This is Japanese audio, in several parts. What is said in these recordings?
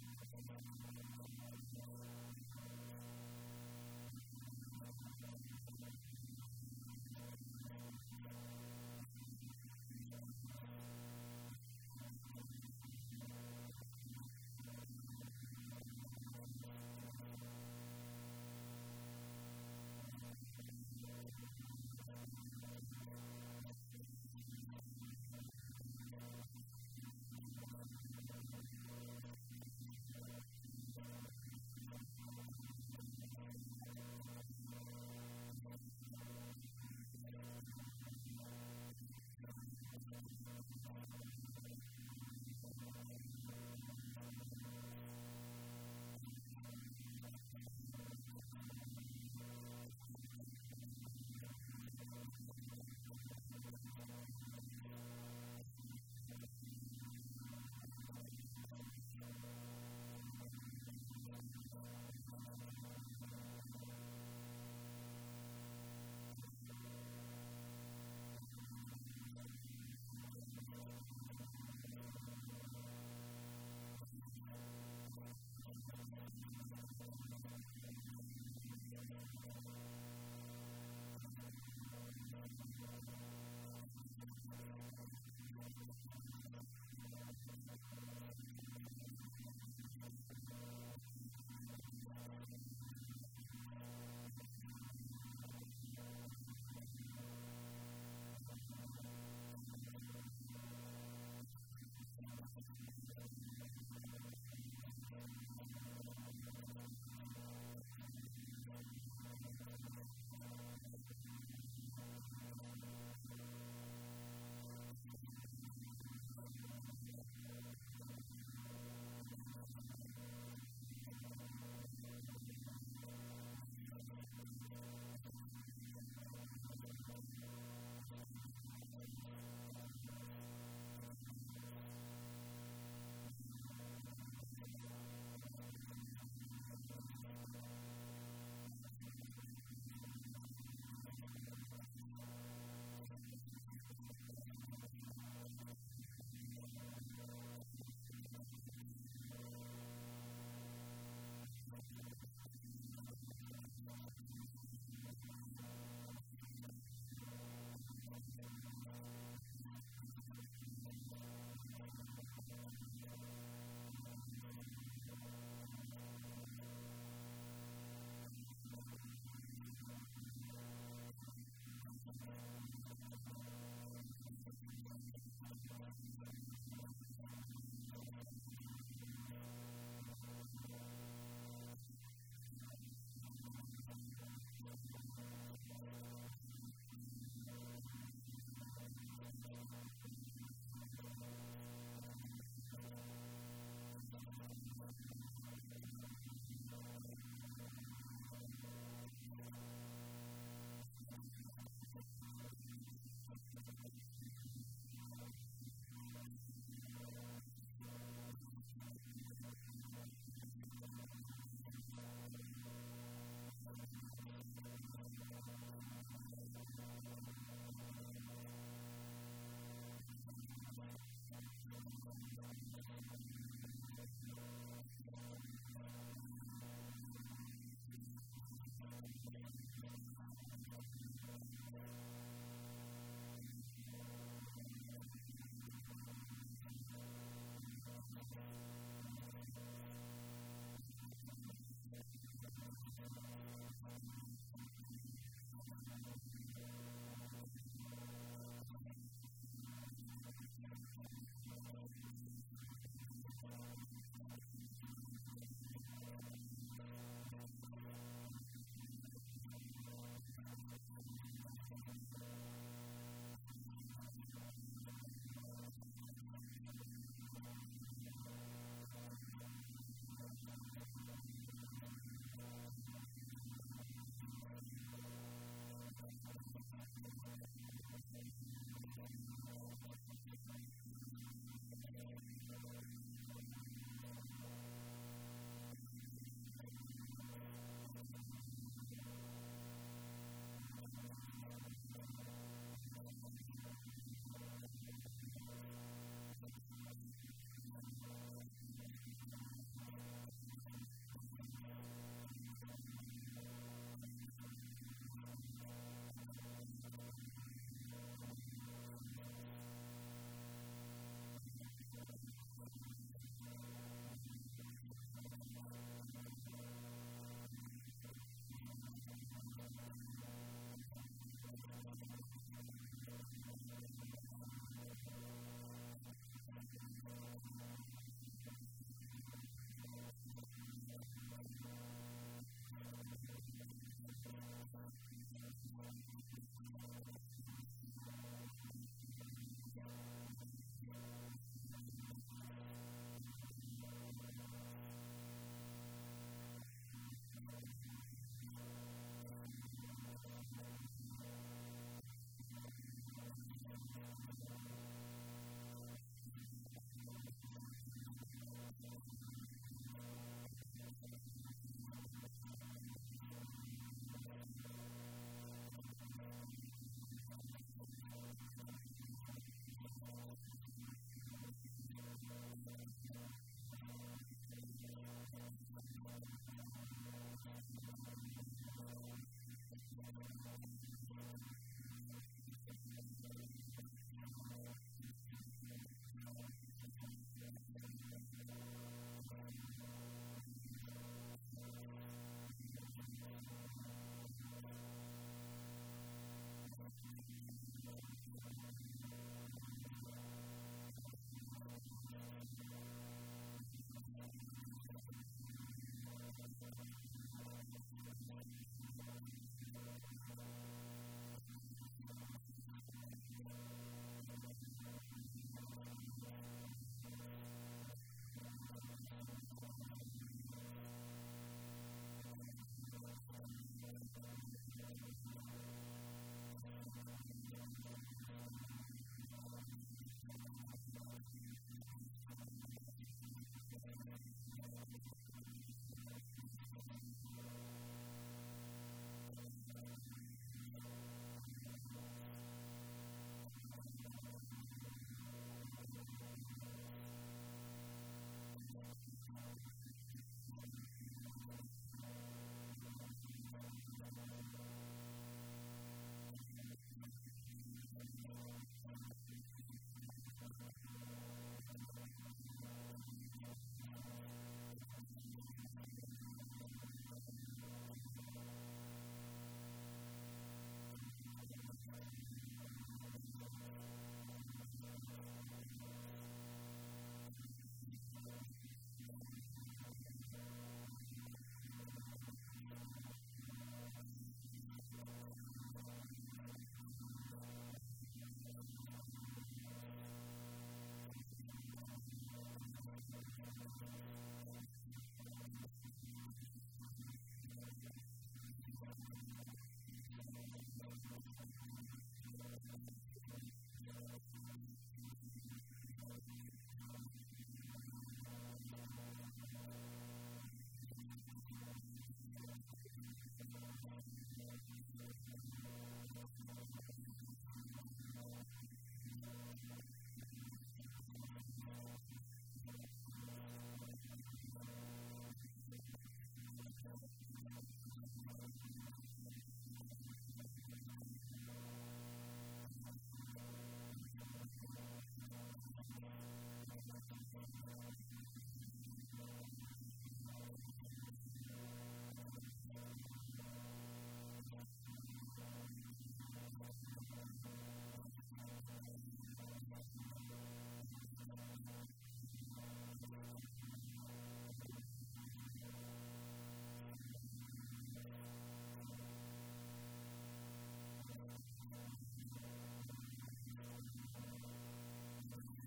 ハハハハ!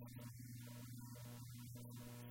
Thank you.